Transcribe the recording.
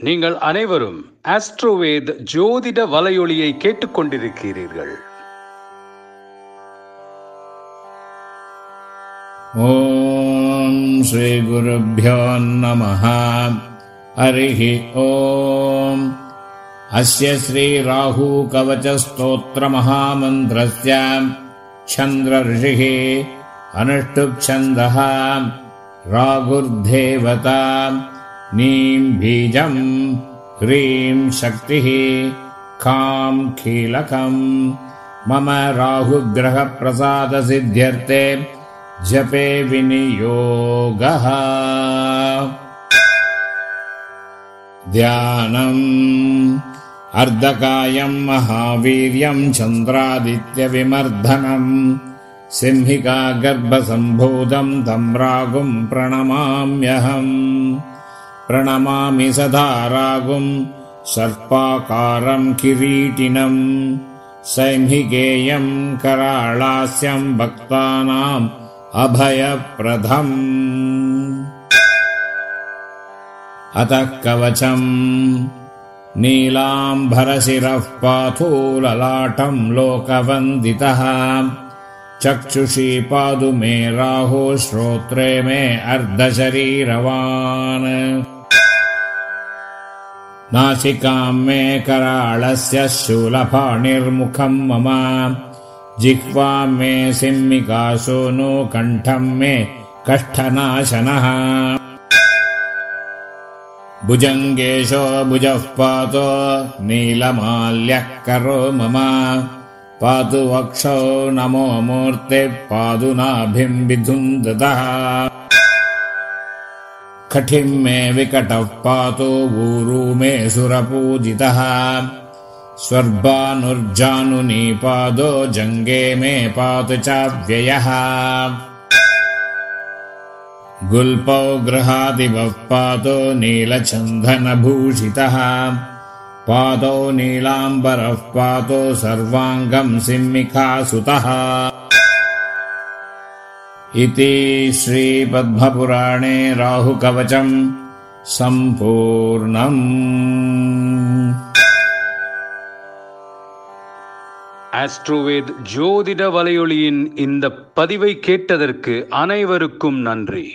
நீங்கள் அனைவரும் ஆஸ்ட்ரோவேத் ஜோதிட வலையொலியை கேட்டுக்கொண்டிருக்கிறீர்கள். ஓம் ஸ்ரீ குருபியோ நம ஹரி ஓம். அஸ்ய ஸ்ரீ ராகு கவச்ச ஸ்தோத்திர மகாமந்திரஸ்ய. சந்திர ரிஷிஹி அனுஷ்டுப் சந்தஹ ராகுர்தேவதா. नीं बीजम् ह्रीं शक्तिः खां कीलकम् मम राहुग्रहप्रसादसिद्ध्यर्थे जपे विनियोगः। ध्यानम् अर्धकायम् महावीर्यम् चन्द्रादित्यविमर्दनम्। सिंहिका गर्भसम्भूतम् तम् रागुम् प्रणमाम्यहम् प्रणमामि सदा रागुम् सर्पाकारम् किरीटिनम् सैंहिकेयम् कराळास्यम् भक्तानाम् अभयप्रदम्। अतः कवचम् नीलाम्भरशिरः पाथो ललाटम् लोकवन्दितः। चक्षुषी पादु मे राहो श्रोत्रे मे अर्धशरीरवान् नासिकाम् मे कराळस्य शूलपाणिर्मुखम् मम। जिह्वा मे सिंहिकासो नो कण्ठम् मे कष्ठनाशनः भुजङ्गेशो भुजः पातो नीलमाल्यः करो मम। पातु वक्षौ नमो मूर्तिः पादु नाभिम् विधुन्दतः कठिम् मे विकटः पातो ऊरू मे सुरपूजितः। स्वर्भानुर्जानुनी पादो जङ्गे मे पातु च व्ययः गुल्पौ गृहादिवः पातो नीलचन्दनभूषितः। पादौ नीलाम्बरः पातो सर्वाङ्गम् सिंहिकासुतः इति श्रीपद्मपुराणे राहुकवचम् सम्पूर्णम् ஆஸ்ட்ரோவேத் ஜோதிட வலையொலியின் இந்த பதிவை கேட்டதற்கு அனைவருக்கும் நன்றி